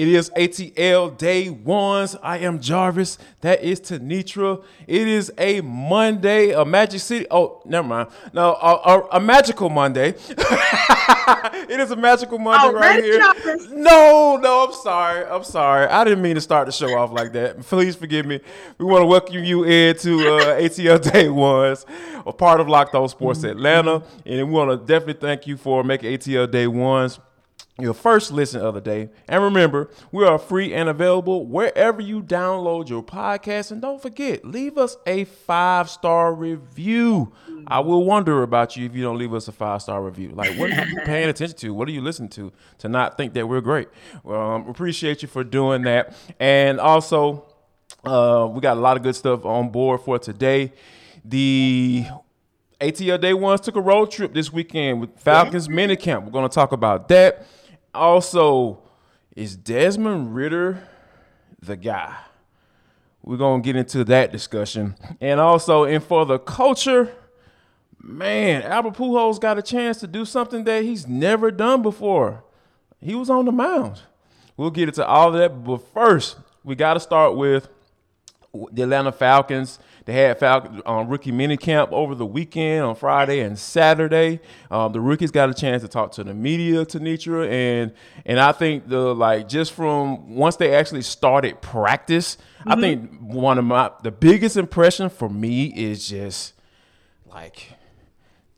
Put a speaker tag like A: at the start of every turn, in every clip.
A: It is ATL Day Ones. I am Jarvis. That is Tenitra. It is a Monday, a Magic City. Oh, never mind. No, a, a, a magical Monday. it is a magical Monday
B: Oh,
A: right here.
B: Jarvis.
A: No, no, I'm sorry. I'm sorry. I didn't mean to start the show off like that. Please forgive me. We want to welcome you into uh, ATL Day Ones, a part of Locked On Sports Atlanta, and we want to definitely thank you for making ATL Day Ones your first listen of the day. And remember, we are free and available wherever you download your podcast. And don't forget, leave us a five star review. I will wonder about you if you don't leave us a five star review. Like, what are you paying attention to? What are you listening to to not think that we're great? Well, um, appreciate you for doing that. And also, uh, we got a lot of good stuff on board for today. The ATL Day Ones took a road trip this weekend with Falcons minicamp. We're going to talk about that. Also, is Desmond Ridder the guy? We're to get into that discussion. And also, and for the culture, man, Albert Pujols got a chance to do something that he's never done before. He was on the mound. We'll get into all of that. But first, we got to start with the Atlanta Falcons. They had Falcon um, rookie minicamp over the weekend on Friday and Saturday. Um, the rookies got a chance to talk to the media, Tenitra, and and I think the like just from once they actually started practice, I think one of my the biggest impression for me is just like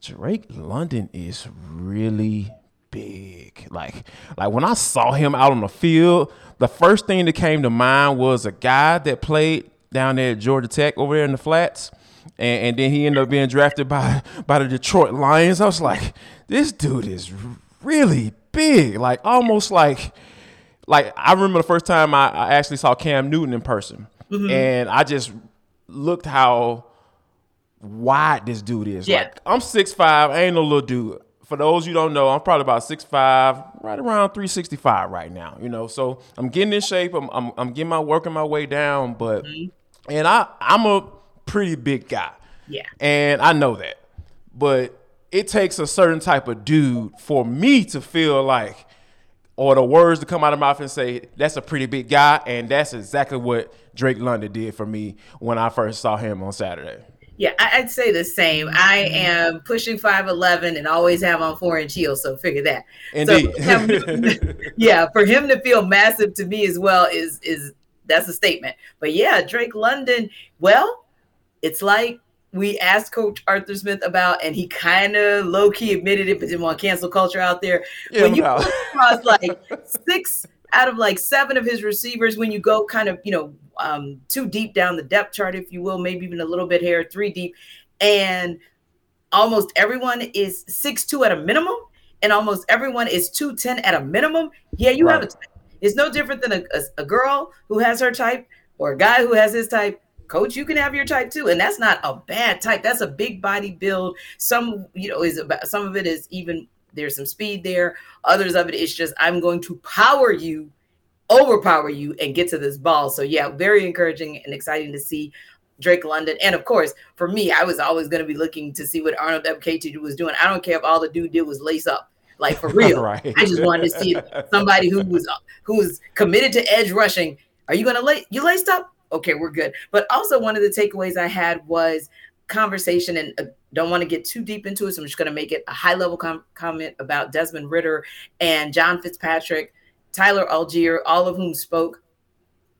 A: Drake London is really big. Like like when I saw him out on the field, the first thing that came to mind was a guy that played down there at Georgia Tech over there in the flats. And, and then he ended up being drafted by by the Detroit Lions. I was like, this dude is really big. Like almost like like I remember the first time I, I actually saw Cam Newton in person. Mm-hmm. And I just looked how wide this dude is.
B: Yeah.
A: Like I'm 6'5", I ain't no little dude. For those you don't know, I'm probably about 6'5", right around 365 right now. You know, so I'm getting in shape. I'm I'm, I'm getting my working my way down, but mm-hmm. And I I'm a pretty big guy.
B: Yeah.
A: And I know that. But it takes a certain type of dude for me to feel like or the words to come out of my mouth and say that's a pretty big guy and that's exactly what Drake London did for me when I first saw him on Saturday.
B: Yeah, I'd say the same. I mm-hmm. am pushing 5'11 and always have on four inch heels, so figure that.
A: Indeed.
B: So, yeah, for him to feel massive to me as well is is that's a statement. But yeah, Drake London, well, it's like we asked Coach Arthur Smith about, and he kind of low key admitted it, but didn't want cancel culture out there.
A: Yeah,
B: when you
A: no.
B: across like six out of like seven of his receivers, when you go kind of, you know, um, too deep down the depth chart, if you will, maybe even a little bit here, three deep, and almost everyone is six two at a minimum, and almost everyone is 210 at a minimum. Yeah, you have a
A: Right.
B: It's no different than a, a, a girl who has her type or a guy who has his type. Coach, you can have your type too, and that's not a bad type. That's a big body build. Some, you know, is about some of it is even there's some speed there. Others of it is just I'm going to power you, overpower you, and get to this ball. So yeah, very encouraging and exciting to see Drake London. And of course, for me, I was always going to be looking to see what Arnold Ebiketie was doing. I don't care if all the dude did was lace up. Like for real.
A: Right.
B: I just wanted to see somebody who was who was committed to edge rushing. Are you gonna lay you laced up? Okay, we're good. But also one of the takeaways I had was conversation and uh, don't want to get too deep into it. So I'm just going to make it a high level com- comment about Desmond Ridder and John Fitzpatrick, Tyler Allgeier, all of whom spoke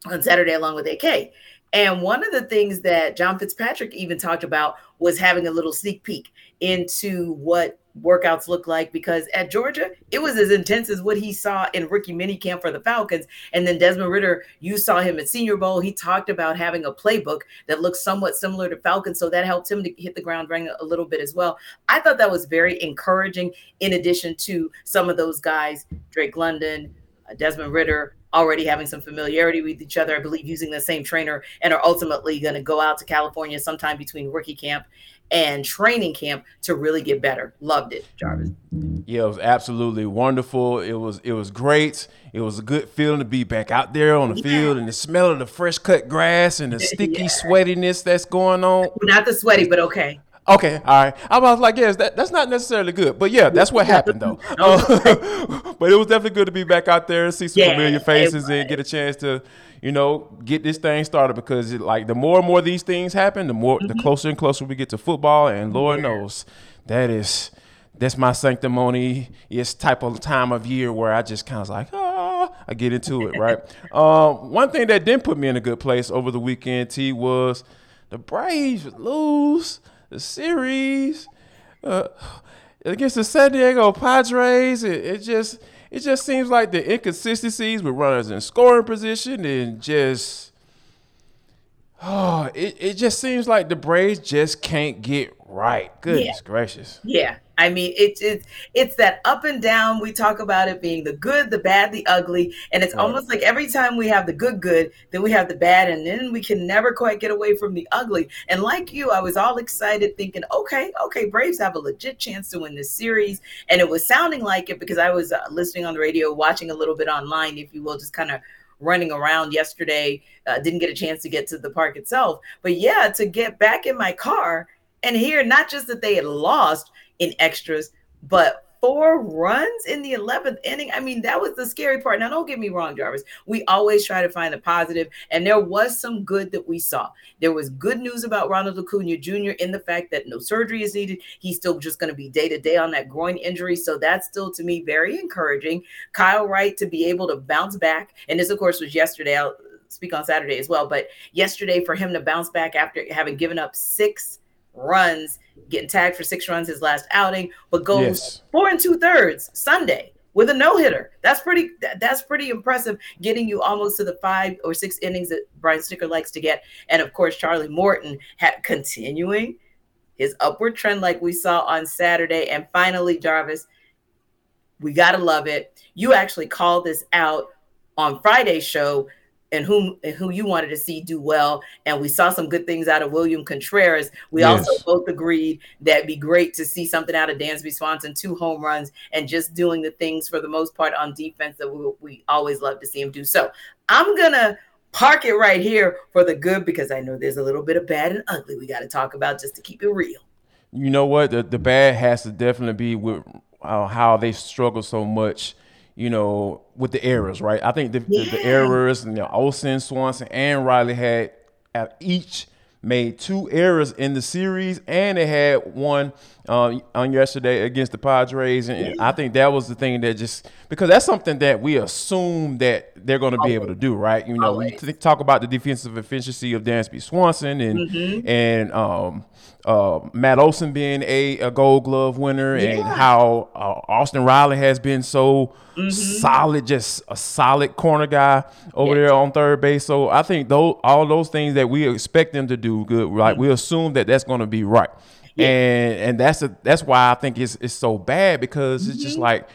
B: on Saturday along with AK. And one of the things that John Fitzpatrick even talked about was having a little sneak peek into what workouts look like because at Georgia, it was as intense as what he saw in rookie minicamp for the Falcons. And then Desmond Ridder, you saw him at Senior Bowl. He talked about having a playbook that looks somewhat similar to Falcons. So that helped him to hit the ground running a little bit as well. I thought that was very encouraging, in addition to some of those guys, Drake London, uh, Desmond Ridder, already having some familiarity with each other, I believe using the same trainer, and are ultimately going to go out to California sometime between rookie camp and training camp to really get better. Loved it, Jarvis.
A: Yeah, it was absolutely wonderful. It was it was great. It was a good feeling to be back out there on the yeah. field and the smell of the fresh cut grass and the sticky yeah. sweatiness that's going on.
B: Not the sweaty, but okay.
A: Okay, all right. I was like, yes, that, that's not necessarily good, but yeah, that's what happened though. Uh, but it was definitely good to be back out there and see some yeah, familiar faces and get a chance to, you know, get this thing started because it, like the more and more these things happen, the more mm-hmm. the closer and closer we get to football, and Lord yeah. knows that is that's my sanctimony. It's type of time of year where I just kind of like, oh, I get into it, right? um, one thing that didn't put me in a good place over the weekend, T, was the Braves lose series uh, against the San Diego Padres. It, it, just it just seems like the inconsistencies with runners in scoring position and just oh, it, it just seems like the Braves just can't get right. Goodness yeah. gracious.
B: Yeah. I mean, it's it's it's that up and down. We talk about it being the good, the bad, the ugly, and it's right. almost like every time we have the good, good, then we have the bad, and then we can never quite get away from the ugly. And like you, I was all excited, thinking, okay, okay, Braves have a legit chance to win this series, and it was sounding like it because I was uh, listening on the radio, watching a little bit online, if you will, just kind of running around yesterday. Uh, didn't get a chance to get to the park itself, but yeah, to get back in my car and hear not just that they had lost in extras, but four runs in the 11th inning. I mean, that was the scary part. Now, don't get me wrong, Jarvis. We always try to find the positive, and there was some good that we saw. There was good news about Ronald Acuna Jr. in the fact that no surgery is needed. He's still just going to be day to day on that groin injury. So that's still, to me, very encouraging. Kyle Wright to be able to bounce back. And this, of course, was yesterday. I'll speak on Saturday as well. But yesterday, for him to bounce back after having given up six runs, getting tagged for six runs his last outing, but goes yes. four and two thirds Sunday with a no hitter. That's pretty. That's pretty impressive, getting you almost to the five or six innings that Brian Snitker likes to get. And of course, Charlie Morton had continuing his upward trend like we saw on Saturday. And finally, Jarvis, we gotta love it. You actually called this out on Friday's show and whom and who you wanted to see do well. And we saw some good things out of William Contreras. We yes. also both agreed that it'd be great to see something out of Dansby Swanson, two home runs, and just doing the things for the most part on defense that we, we always love to see him do. So I'm gonna park it right here for the good because I know there's a little bit of bad and ugly we got to talk about just to keep it real.
A: You know what? The, the bad has to definitely be with uh, how they struggle so much you know, with the errors, right? I think the, yeah. the, the errors, you know, Olson, Swanson, and Riley had each made two errors in the series, and they had one uh, on yesterday against the Padres, and yeah. I think that was the thing that just because that's something that we assume that they're going to be able to do, right? You know, Always. we talk about the defensive efficiency of Dansby Swanson and mm-hmm. and um, uh, Matt Olson being a, a Gold Glove winner, yeah. and how uh, Austin Riley has been so mm-hmm. solid, just a solid corner guy over there on third base. So I think those all those things that we expect them to do good, right? Mm-hmm. We assume that that's going to be right. Yeah. And and that's a, that's why I think it's it's so bad because it's just mm-hmm. like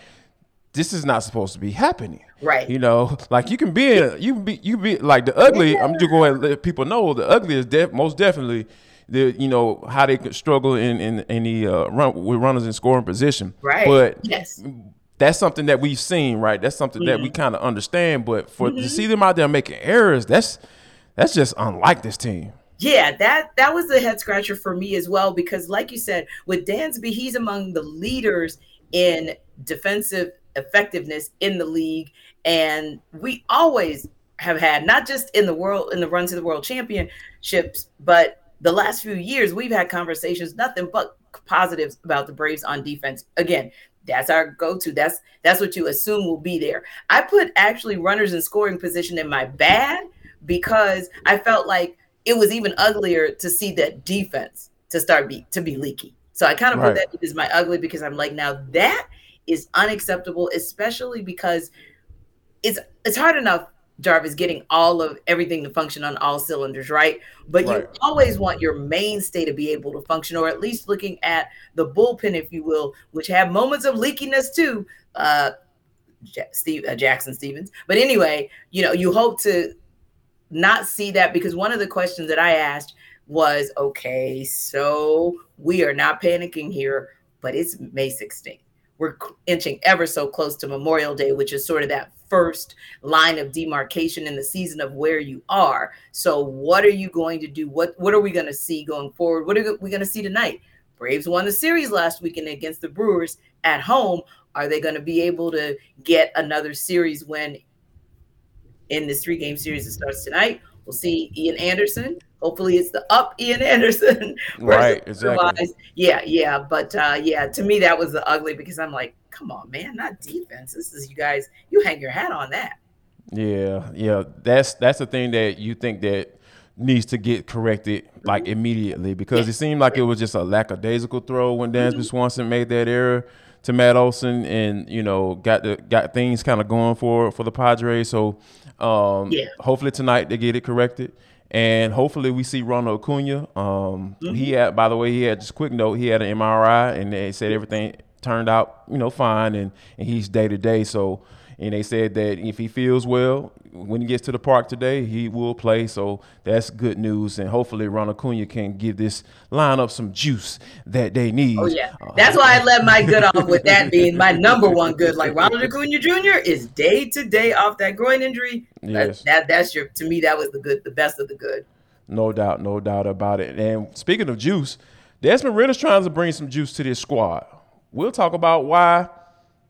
A: this is not supposed to be happening.
B: Right.
A: You know, like you can be in, you can be you can be like the ugly. Yeah. I'm just going to let people know the ugly is def, most definitely the you know how they could struggle in in, in the uh, run with runners in scoring position.
B: Right.
A: But
B: yes.
A: That's something that we've seen, right? That's something mm-hmm. that we mm-hmm. kind of understand. But for mm-hmm. to see them out there making errors, that's that's just unlike this team.
B: Yeah, that that was a head scratcher for me as well because, like you said, with Dansby, he's among the leaders in defensive effectiveness in the league, and we always have had not just in the world in the run to the world championships, but the last few years we've had conversations, nothing but positives about the Braves on defense. Again, that's our go-to. That's that's what you assume will be there. I put actually runners in scoring position in my bad because I felt like it was even uglier to see that defense to start be to be leaky. So I kind of right. put that as my ugly because I'm like, now that is unacceptable, especially because it's it's hard enough, Jarvis, getting all of everything to function on all cylinders, right? But right. you always want your mainstay to be able to function, or at least looking at the bullpen, if you will, which have moments of leakiness too. Uh, Steve uh, Jackson Stephens, But anyway, you know, you hope to not see that because one of the questions that I asked was, okay, so we are not panicking here, but it's May 16th. We're inching ever so close to Memorial Day, which is sort of that first line of demarcation in the season of where you are. So, what are you going to do? What What are we going to see going forward? What are we going to see tonight? Braves won the series last weekend against the Brewers at home. Are they going to be able to get another series win in this three game series that starts tonight? We'll see Ian Anderson. Hopefully, it's the up Ian Anderson.
A: right, exactly.
B: Yeah, yeah. But uh, yeah, to me, that was the ugly because I'm like, come on, man, not defense. This is you guys, you hang your hat on that.
A: Yeah, yeah. That's that's the thing that you think that needs to get corrected like mm-hmm. immediately because yeah. it seemed like it was just a lackadaisical throw when Dansby mm-hmm. Swanson made that error to Matt Olson and you know got the got things kind of going for for the Padres. So um, yeah. hopefully tonight they get it corrected. And hopefully we see Ronald Acuna. Um, mm-hmm. He had, by the way, he had just quick note. He had an MRI, and they said everything turned out, you know, fine, and, and he's day to day. So and they said that if he feels well when he gets to the park today, he will play. So that's good news, and hopefully Ron Acuna can give this lineup some juice that they need.
B: Oh yeah, that's why I let my good off with that being my number one good. Like Ronald Acuna Jr. is day to day off that groin injury. Yes. That, that that's your to me that was the good, the best of the good.
A: No doubt, no doubt about it. And speaking of juice, Desmond Ridder's trying to bring some juice to this squad. We'll talk about why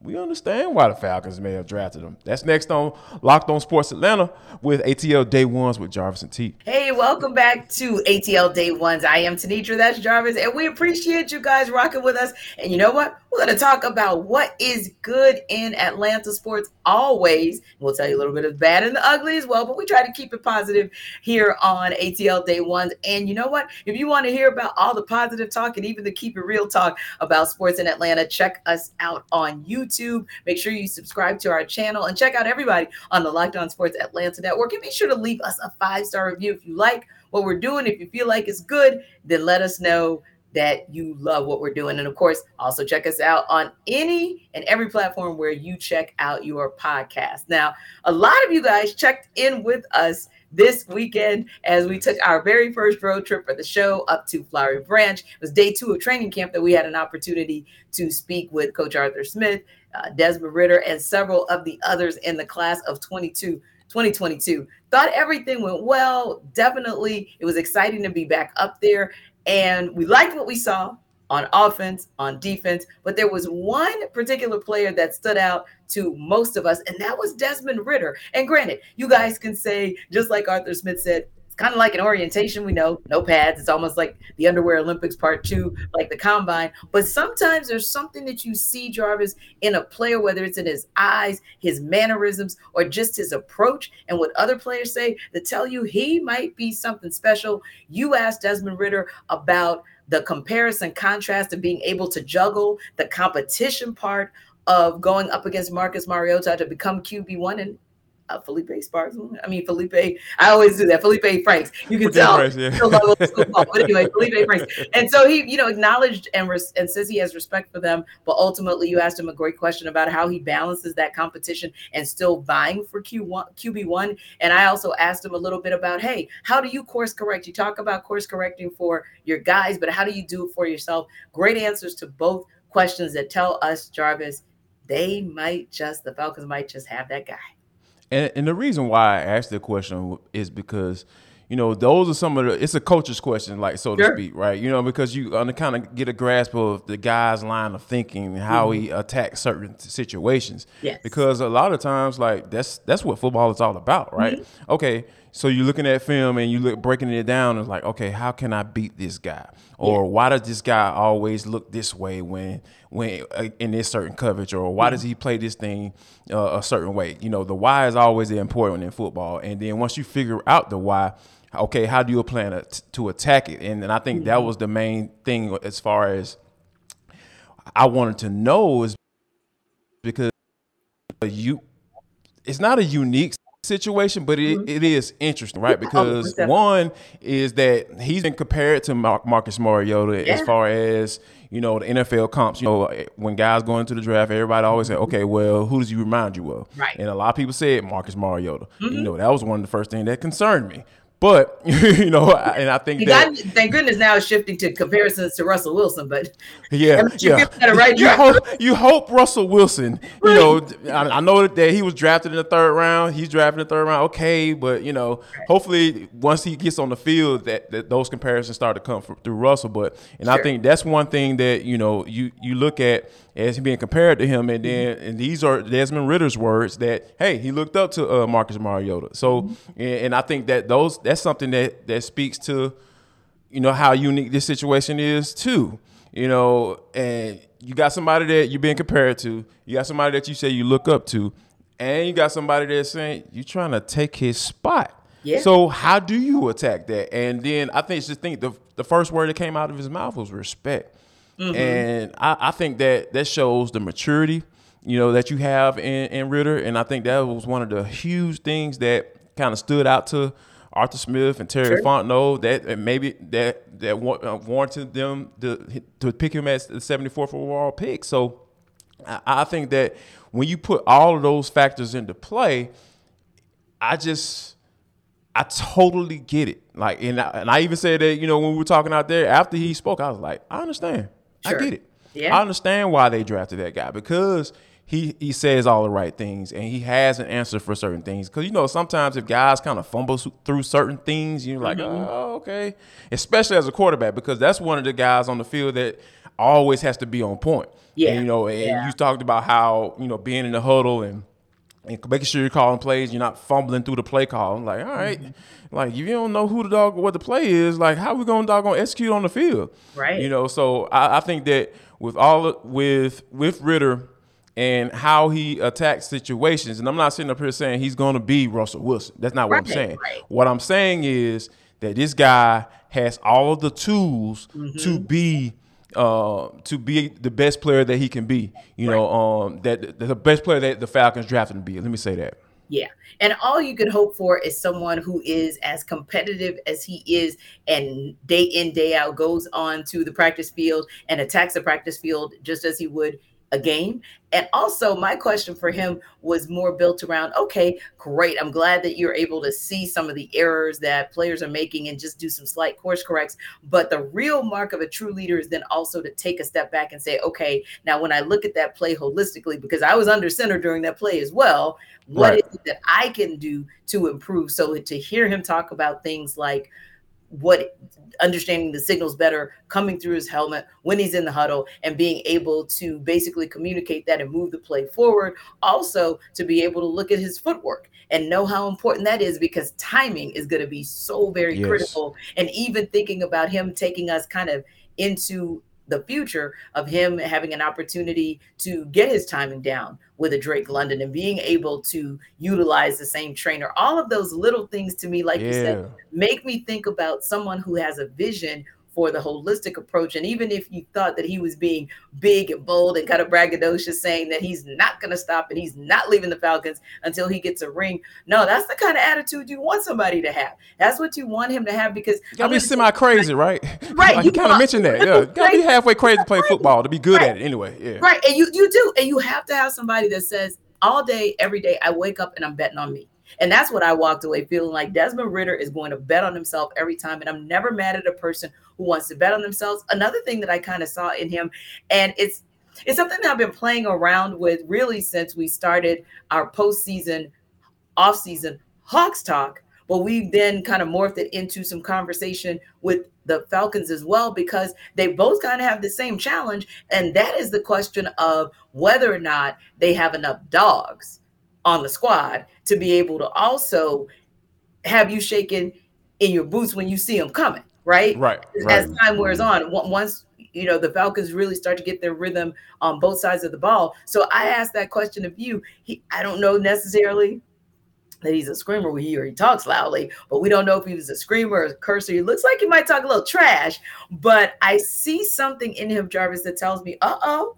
A: we understand why the Falcons may have drafted him. That's next on Locked On Sports Atlanta with ATL Day Ones with Jarvis and T.
B: Hey, welcome back to ATL Day Ones. I am Tenitra, that's Jarvis, and we appreciate you guys rocking with us. And you know what? We're going to talk about what is good in Atlanta sports always. We'll tell you a little bit of bad and the ugly as well, but we try to keep it positive here on ATL Day Ones. And you know what? If you want to hear about all the positive talk and even the keep it real talk about sports in Atlanta, check us out on YouTube. Make sure you subscribe to our channel and check out everybody on the Locked On Sports Atlanta Network. And be sure to leave us a five star review if you like what we're doing. If you feel like it's good, then let us know that you love what we're doing. And of course, also check us out on any and every platform where you check out your podcast. Now, a lot of you guys checked in with us this weekend as we took our very first road trip for the show up to Flowery Branch. It was day two of training camp that we had an opportunity to speak with Coach Arthur Smith, uh, Desmond Ridder, and several of the others in the class of 22. 2022. Thought everything went well. Definitely, it was exciting to be back up there. And we liked what we saw on offense, on defense, but there was one particular player that stood out to most of us, and that was Desmond Ridder. And granted, you guys can say, just like Arthur Smith said, kind of like an orientation. We know no pads. It's almost like the underwear Olympics part two, like the combine. But sometimes there's something that you see, Jarvis, in a player, whether it's in his eyes, his mannerisms, or just his approach, and what other players say that tell you he might be something special. You asked Desmond Ridder about the comparison contrast of being able to juggle the competition part of going up against Marcus Mariota to become QB1 and uh, Felipe Sparks. I mean, Felipe. I always do that. Felipe Franks. You can tell. Franks, yeah. but anyway, Felipe Franks. And so he, you know, acknowledged and res- and says he has respect for them. But ultimately, you asked him a great question about how he balances that competition and still vying for Q1, QB one. And I also asked him a little bit about, hey, how do you course correct? You talk about course correcting for your guys, but how do you do it for yourself? Great answers to both questions that tell us, Jarvis, they might just the Falcons might just have that guy.
A: And, and the reason why I asked the question is because, you know, those are some of the. It's a coach's question, like so sure. to speak, right? You know, because you to kind of get a grasp of the guy's line of thinking, how mm-hmm. he attacks certain situations.
B: Yes.
A: Because a lot of times, like that's that's what football is all about, right? Mm-hmm. Okay, so you're looking at film and you look breaking it down and like, okay, how can I beat this guy? Or yeah. why does this guy always look this way when when uh, in this certain coverage? Or why mm-hmm. does he play this thing uh, a certain way? You know, the why is always important in football. And then once you figure out the why, okay, how do you plan to, to attack it? And, and I think mm-hmm. that was the main thing as far as I wanted to know is because you, it's not a unique situation, but it, mm-hmm. it is interesting, right? Because oh, one is that he's been compared to Mar- Marcus Mariota yeah. as far as you know the NFL comps. You know, when guys go into the draft, everybody always say, "Okay, well, who does he remind you of?"
B: Right.
A: And a lot of people said Marcus Mariota. Mm-hmm. You know, that was one of the first things that concerned me. But you know, and I think that
B: got, thank goodness now it's shifting to comparisons to Russell Wilson. But
A: yeah, yeah, right you, hope, you hope Russell Wilson. You know, I, I, know that he was drafted in the third round. He's drafted in the third round. Okay, but you know, hopefully once he gets on the field, that, that those comparisons start to come from, through Russell. But and sure. I think that's one thing that you know you you look at as being compared to him. And then, and these are Desmond Ridder's words that, hey, he looked up to uh, Marcus Mariota. So, mm-hmm. and, and, I think that those that's something that that speaks to, you know, how unique this situation is too. You know, and you got somebody that you're being compared to. You got somebody that you say you look up to, and you got somebody that's saying you're trying to take his spot. Yeah. So how do you attack that? And then I think just think the the first word that came out of his mouth was respect. Mm-hmm. And I, I, think that that shows the maturity, you know, that you have in, in Ridder. And I think that was one of the huge things that kind of stood out to Arthur Smith and Terry sure. Fontenot that maybe that that uh, warranted them to, to pick him as the 74th overall pick. So I, I think that when you put all of those factors into play, I just I totally get it. Like, and I, and I even said that you know when we were talking out there after he spoke, I was like, I understand. Sure. I get it. Yeah. I understand why they drafted that guy because he he says all the right things and he has an answer for certain things. Because you know sometimes if guys kind of fumble through certain things, you're like, mm-hmm. oh okay. Especially as a quarterback because that's one of the guys on the field that always has to be on point. Yeah. And, you know, and yeah. you talked about how you know being in the huddle and and making sure you're calling plays, you're not fumbling through the play call. I'm like, all right, mm-hmm. like if you don't know who the dog what the play is, like how we gonna dog gonna execute on the field,
B: right?
A: You know, so I, I think that with all with with Ridder and how he attacks situations, and I'm not sitting up here saying he's gonna be Russell Wilson. That's not what right, I'm saying. Right. What I'm saying is that this guy has all of the tools mm-hmm. to be uh, to be the best player that he can be. You right. know, um, that the best player that the Falcons drafted to be. Let me say that.
B: Yeah. And all you can hope for is someone who is as competitive as he is and day in, day out goes on to the practice field and attacks the practice field just as he would a game. And also, my question for him was more built around okay, great. I'm glad that you're able to see some of the errors that players are making and just do some slight course corrects. But the real mark of a true leader is then also to take a step back and say, okay, now when I look at that play holistically, because I was under center during that play as well, what right. is it that I can do to improve? So to hear him talk about things like, what understanding the signals better coming through his helmet when he's in the huddle and being able to basically communicate that and move the play forward also to be able to look at his footwork and know how important that is because timing is going to be so very yes. critical and even thinking about him taking us kind of into the future of him having an opportunity to get his timing down with a Drake London and being able to utilize the same trainer. All of those little things to me, like yeah. you said, make me think about someone who has a vision for the holistic approach. And even if you thought that he was being big and bold and kind of braggadocious, saying that he's not going to stop and he's not leaving the Falcons until he gets a ring, no, that's the kind of attitude you want somebody to have. That's what you want him to have because
A: you gotta be semi crazy, right? Right. like you, kind of mentioned that. Yeah, you gotta be halfway crazy to play football to be good right. at it anyway. Yeah.
B: Right. And you you do, and you have to have somebody that says all day, every day, I wake up and I'm betting on me. And that's what I walked away feeling like Desmond Ridder is going to bet on himself every time. And I'm never mad at a person who wants to bet on themselves. Another thing that I kind of saw in him, and it's it's something that I've been playing around with really since we started our postseason, off-season Hawks talk. But we've then kind of morphed it into some conversation with the Falcons as well, because they both kind of have the same challenge. And that is the question of whether or not they have enough dogs on the squad to be able to also have you shaking in your boots when you see them coming, right?
A: Right.
B: As time wears on, once you know the Falcons really start to get their rhythm on both sides of the ball. So I asked that question of you. He, I don't know necessarily that he's a screamer he or he talks loudly, but we don't know if he was a screamer or a cursor. He looks like he might talk a little trash, but I see something in him, Jarvis, that tells me, uh oh,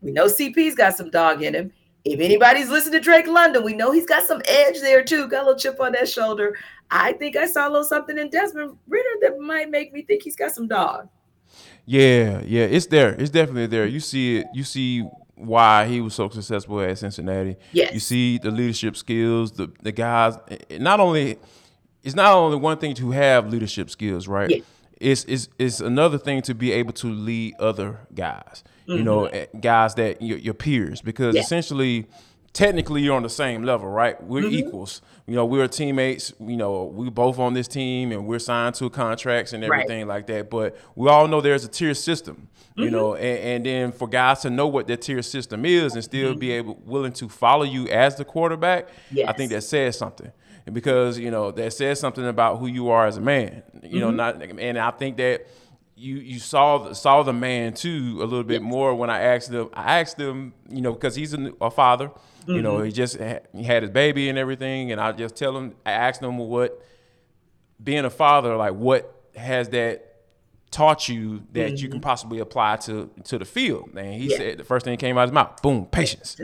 B: we know CP's got some dog in him if anybody's listened to Drake London, we know he's got some edge there too. Got a little chip on that shoulder. I think I saw a little something in Desmond Ridder that might make me think he's got some dog.
A: Yeah, yeah, it's there. It's definitely there. You see it. You see why he was so successful at Cincinnati.
B: Yes.
A: You see the leadership skills. The the guys. Not only it's not only one thing to have leadership skills, right?
B: Yeah.
A: It's, it's it's another thing to be able to lead other guys. You
B: Mm-hmm.
A: know, eh, guys that your, your peers, because
B: Yeah.
A: essentially, technically, you're on the same level, right? We're
B: Mm-hmm.
A: equals. You know, we're teammates. You know, we both on this team, and we're signed to contracts and
B: Right.
A: everything like that. But we all know there's a tier system.
B: Mm-hmm.
A: You know, and, and then for guys to know what that tier system is and still be
B: Mm-hmm.
A: able willing to follow you as the quarterback, I think that says something. And because you know that says something about who you are as a man. You know,
B: Mm-hmm.
A: not and I think that you you saw saw the man too a little bit more when I asked him. I asked him, you know, because he's a, a father. You know,
B: Mm-hmm.
A: he just ha- he had his baby and everything, and I just tell him. I asked him what being a father like. What has that taught you that you can possibly apply to to the field? And he
B: Mm-hmm. Yeah.
A: said the first thing that came out of his mouth, boom, patience.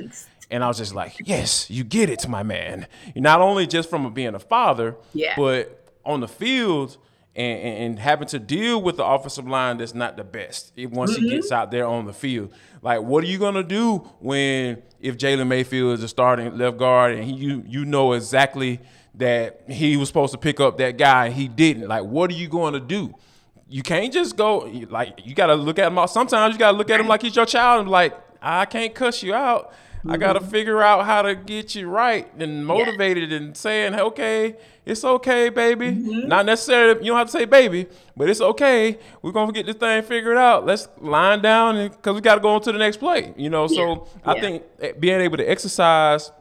A: And I was just like, yes, you get it, my man. Not only just from being a father,
B: Yeah.
A: but on the field and, and, having to deal with the offensive line that's not the best once he gets mm-hmm. out there on the field. Like, what are you gonna do when if Jalen Mayfield is a starting left guard and he, you you know exactly that he was supposed to pick up that guy and he didn't? Like, what are you going to do? You can't just go like you got to look at him. Sometimes you got to look at him like he's your child and be like, I can't cuss you out. I got to mm-hmm. figure out how to get you right and motivated and saying, okay, it's okay, baby. Mm-hmm. Not necessarily, you don't have to say baby, but it's okay. We're going to get this thing figured out. Let's line down and because we got to go on to the next play, you know? So I
B: Yeah.
A: think eh, being able to exercise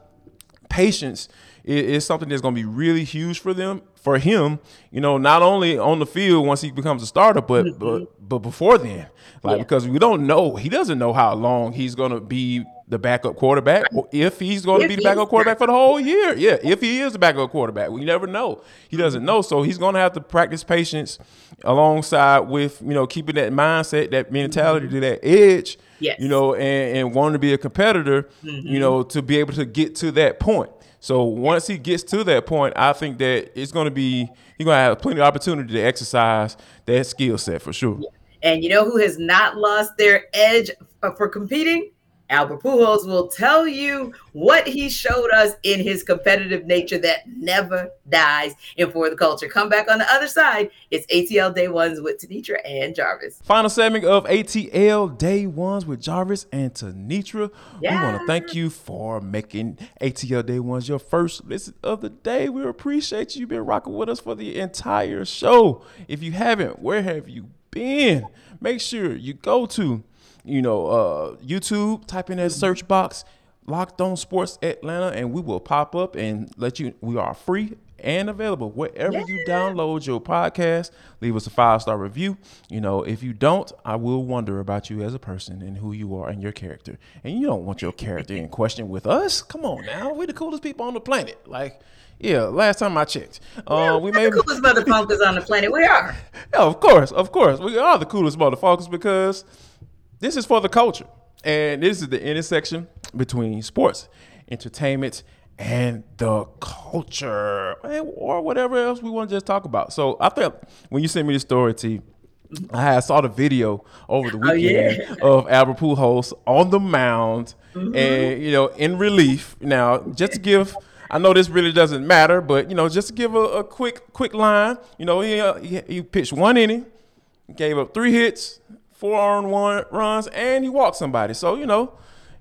A: patience is, is something that's going to be really huge for them for him you know not only on the field once he becomes a starter but mm-hmm. but, but before then like
B: Yeah.
A: because we don't know he doesn't know how long he's going to be the backup quarterback if he's going to be the backup quarterback for the whole year. Yeah if he is the backup quarterback we never know. He doesn't know. So he's going to have to practice patience alongside with you know keeping that mindset that mentality to that edge
B: Yes.
A: you know and, and wanting to be a competitor you mm-hmm. know to be able to get to that point. So once he gets to that point, I think that it's going to be he's going to have plenty of opportunity to exercise that skill set for sure.
B: And you know who has not lost their edge uh, for competing? Albert Pujols will tell you what he showed us in his competitive nature that never dies. And for the culture, come back on the other side. It's ATL Day Ones with Tenitra and Jarvis.
A: Final segment of ATL Day Ones with Jarvis and Tenitra. Yeah. We want to thank you for making ATL Day Ones your first listen of the day. We appreciate you. You've been rocking with us for the entire show. If you haven't, where have you been? Make sure you go to, you know, uh, YouTube, type in that search box, Locked On Sports Atlanta, and we will pop up and let you. We are free and available wherever you download your podcast. Leave us a five star review. You know, if you don't, I will wonder about you as a person and who you are and your character. And you don't want your character in question with us. Come on now, we're the coolest people on the planet. Like, yeah, last time I checked, uh, we may
B: the coolest motherfuckers on the planet. We are.
A: yeah, of course, of course. We are the coolest motherfuckers because this is for the culture. And this is the intersection between sports, entertainment, and the culture, or whatever else we want to just talk about. So I felt when you sent me the story, T, I saw the video over the
B: Oh,
A: weekend
B: yeah.
A: of Albert Pujols on the mound, mm-hmm. and you know, in relief. Now, just to give, I know this really doesn't matter, but you know, just to give a, a quick, quick line. You know, he, he he pitched one inning, gave up three hits, four on one runs, and he walked somebody. So you know,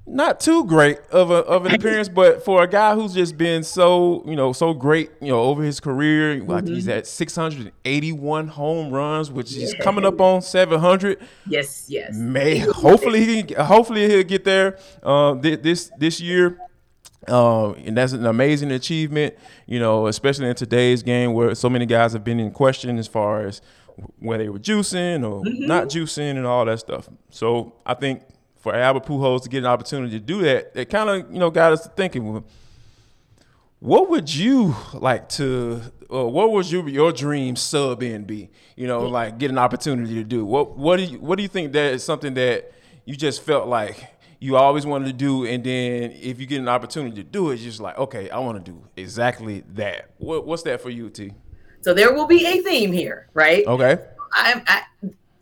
A: not too great of a of an appearance, but for a guy who's just been so you know so great, you know, over his career, like he's at 681 home runs, which is coming up on 700.
B: Yes, yes.
A: May hopefully he can, hopefully he'll get there uh, this this year. Um, and that's an amazing achievement, you know, especially in today's game where so many guys have been in question as far as where they were juicing or not juicing and all that stuff. So I think for Albert Pujols to get an opportunity to do that, it kind of you know got us thinking. well, What would you like to? Uh, what would your your dream sub in be? You know, like get an opportunity to do. What what do you what do you think that is something that you just felt like you always wanted to do, and then if you get an opportunity to do it, just like, okay, I want to do exactly that. What, what's that for you, T?
B: So there will be a theme here, right?
A: Okay.
B: I'm I,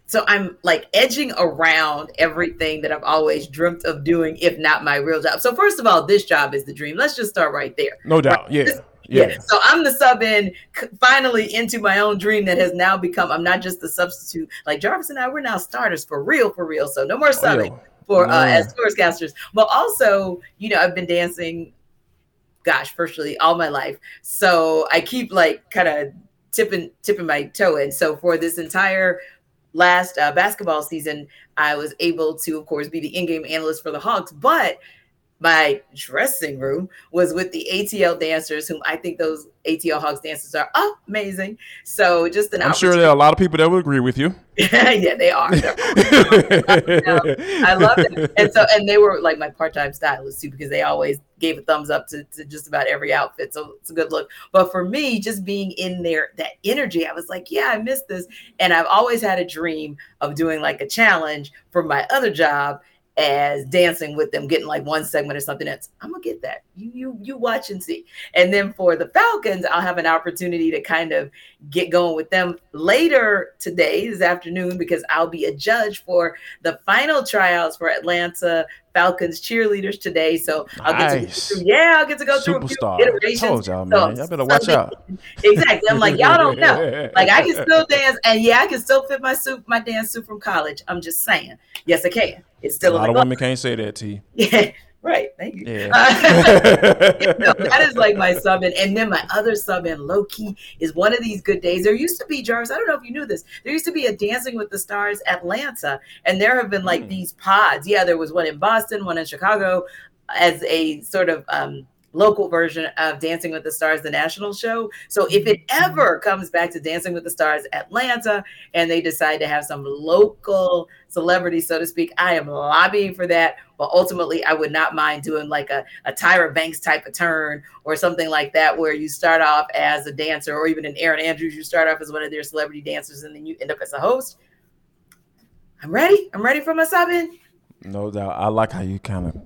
B: so I'm like edging around everything that I've always dreamt of doing, if not my real job. So first of all, this job is the dream. Let's just start right there.
A: No doubt.
B: Right?
A: Yeah.
B: This,
A: yeah.
B: yeah. So I'm the sub in finally into my own dream that has now become, I'm not just the substitute. Like Jarvis and I, we're now starters for real, for real. So no more subbing
A: Oh,
B: for
A: No.
B: uh, as sportscasters. But also, you know, I've been dancing, gosh, virtually all my life. So I keep like kind of tipping tipping my toe in. So for this entire last uh, basketball season, I was able to, of course, be the in-game analyst for the Hawks, but my dressing room was with the ATL dancers, whom I think those ATL Hawks dancers are amazing. So just an
A: I'm sure there are a lot of people that would agree with you.
B: yeah, they are. I love it. And so, and they were like my part-time stylists too, because they always gave a thumbs up to, to just about every outfit. So it's a good look. But for me, just being in there, that energy, I was like, yeah, I missed this. And I've always had a dream of doing like a challenge for my other job as dancing with them, getting like one segment or something else. I'm gonna get that. You you you watch and see. And then for the Falcons, I'll have an opportunity to kind of get going with them later today, this afternoon, because I'll be a judge for the final tryouts for Atlanta Falcons cheerleaders today. So I'll get to go through, yeah, I'll get to go through a few
A: Superstar.
B: iterations.
A: Told y'all,
B: So
A: man. Y'all better watch out.
B: Exactly. I'm like, y'all don't know. Like I can still dance, and yeah, I can still fit my suit, my dance suit from college. I'm just saying, yes, I can. It's still
A: A
B: lot
A: of women can't say that, T.
B: Yeah, right. Thank you.
A: Yeah.
B: No, that is like my sub in. And then my other sub in, low key, is one of these good days. There used to be, Jarvis, I don't know if you knew this. There used to be a Dancing with the Stars Atlanta. And there have been like
A: Hmm.
B: these pods. Yeah, there was one in Boston, one in Chicago, as a sort of um local version of Dancing with the Stars, the national show. So if it mm-hmm. ever comes back to Dancing with the Stars Atlanta and they decide to have some local celebrity, so to speak, I am lobbying for that. But ultimately, I would not mind doing like a, a Tyra Banks type of turn or something like that, where you start off as a dancer, or even in Erin Andrews, you start off as one of their celebrity dancers and then you end up as a host. I'm ready. I'm ready for my subbing.
A: No doubt. I like how you kind of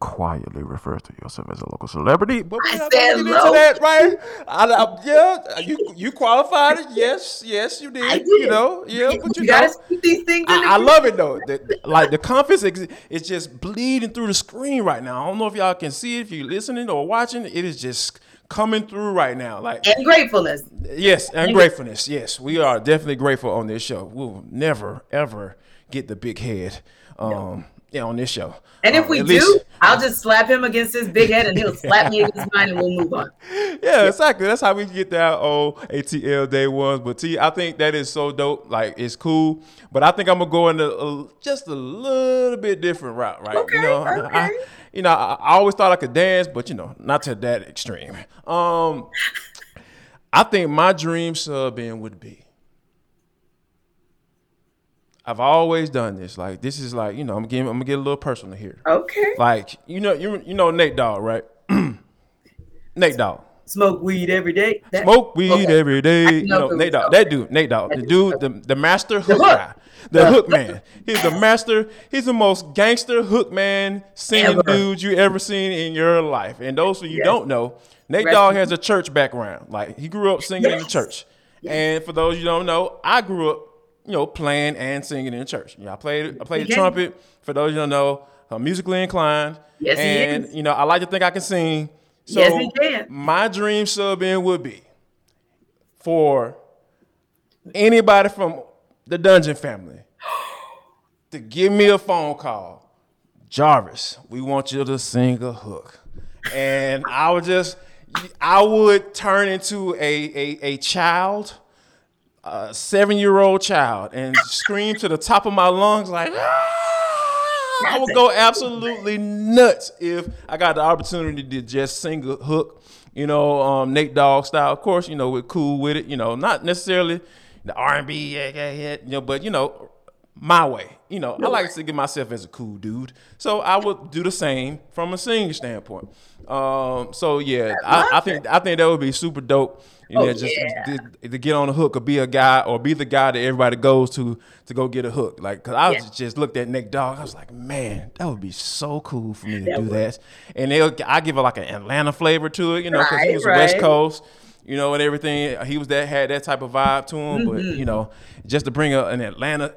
A: quietly refer to yourself as a local celebrity. But
B: I
A: we're not gonna get into that, right? I, I, yeah, you you qualified it. Yes, yes, you did.
B: I
A: You know, yeah, but you,
B: You gotta speak these things.
A: I, I love it though. The- the- like the confidence ex- is just bleeding through the screen right now. I don't know if y'all can see it, if you're listening or watching. It is just coming through right now. Like
B: and gratefulness.
A: yes, and gratefulness. Yes, we are definitely grateful on this show. We'll never ever get the big head. Um, yeah, on this show.
B: And if
A: Um,
B: we do,
A: least-
B: I'll just slap him against his big head and he'll slap me against mine and we'll move on.
A: yeah, exactly. That's how we get that old ATL day ones. But T, I think that is so dope. Like it's cool. But I think I'm gonna go in a, a- just a little bit different route, right?
B: Okay,
A: you know, I-
B: okay.
A: I, you know, I, I always thought I could dance, but you know, not to that extreme. Um, I think my dream sub in would be. I've always done this. Like this is like you know I'm getting I'm gonna get a little personal here.
B: Okay.
A: Like you know you you know Nate Dogg right? Nate Dogg.
B: Smoke weed every day. That-
A: Smoke weed
B: Okay.
A: every day. You
B: know
A: Nate Dogg. That dude, Nate Dogg. The dude, the, the master hook
B: hook.
A: guy. The
B: The
A: hook man. He's the master. He's the most gangster hook man singing dude you ever seen in your life. And those of you
B: Yes.
A: don't know, Nate Dogg has a church background. Like he grew up singing in the
B: Yes.
A: church. And for those you don't know, I grew up, you know, playing and singing in church. You know, I played I played the trumpet. For those you don't know, I'm musically inclined.
B: Yes, he
A: and
B: is.
A: you know, I like to think I can sing. So
B: Yes, he can.
A: my dream sub in would be for anybody from the Dungeon family to give me a phone call. Jarvis, we want you to sing a hook. And I would just, I would turn into a, a, a child, a seven year old child, and scream to the top of my lungs like, "Ah!" I would go absolutely nuts if I got the opportunity to just sing a hook, you know, um, Nate Dogg style. Of course, you know, we're cool with it. You know, not necessarily the R and B, yeah, yeah, yeah, you know, but you know, my way. You know, I like to of myself as a cool dude, so I would do the same from a singing standpoint. Um, so yeah, I, I, think I think that would be super dope. You oh, know, just yeah. to, to, get on the hook or be a guy or be the guy that everybody goes to to go get a hook. Like, cause I yeah. just looked at Nick Dog, I was like, man, that would be so cool for me to that do would. that. And they, I give it like an Atlanta flavor to it, you know, because right, he was right. West Coast you know, and everything. He was that had that type of vibe to him, mm-hmm. but you know, just to bring a, an Atlanta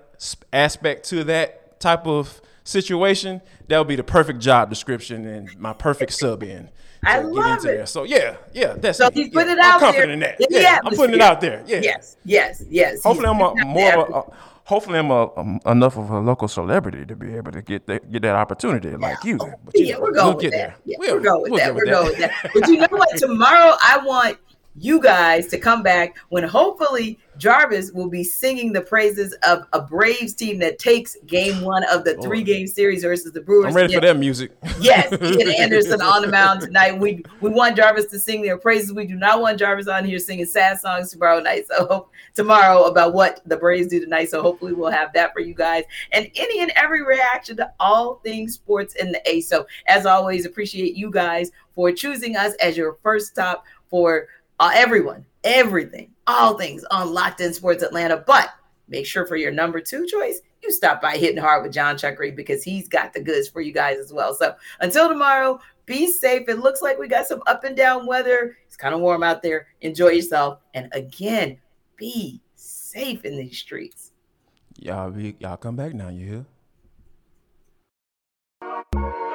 A: aspect to that type of situation, that would be the perfect job description and my perfect sub in.
B: I love it.
A: There. So yeah, yeah, that's
B: so
A: he's
B: put yeah, it out
A: I'm confident
B: there.
A: in that. Yeah, I'm putting it out there. Yeah.
B: Yes, yes, yes.
A: Hopefully, I'm a, more of a, hopefully I'm a, um, enough of a local celebrity to be able to get that get that opportunity yeah. like you.
B: But, you yeah, know, we're going we'll with that. Yeah, we'll, we're going with we'll that. We're going with that. But you know what? Tomorrow I want you guys to come back when hopefully Jarvis will be singing the praises of a Braves team that takes game one of the three game series versus the Brewers.
A: I'm ready for that music.
B: Yes, Ian Anderson on the mound tonight. We we want Jarvis to sing their praises. We do not want Jarvis on here singing sad songs tomorrow night. So tomorrow about what the Braves do tonight. So hopefully we'll have that for you guys and any and every reaction to all things sports in the A. So as always, appreciate you guys for choosing us as your first stop for uh, everyone, everything, all things on Locked In Sports Atlanta. But make sure for your number two choice, you stop by Hitting Hard with John Chuckery because he's got the goods for you guys as well. So until tomorrow, be safe. It looks like we got some up and down weather. It's kind of warm out there. Enjoy yourself. And again, be safe in these streets.
A: Y'all be y'all come back now, you hear?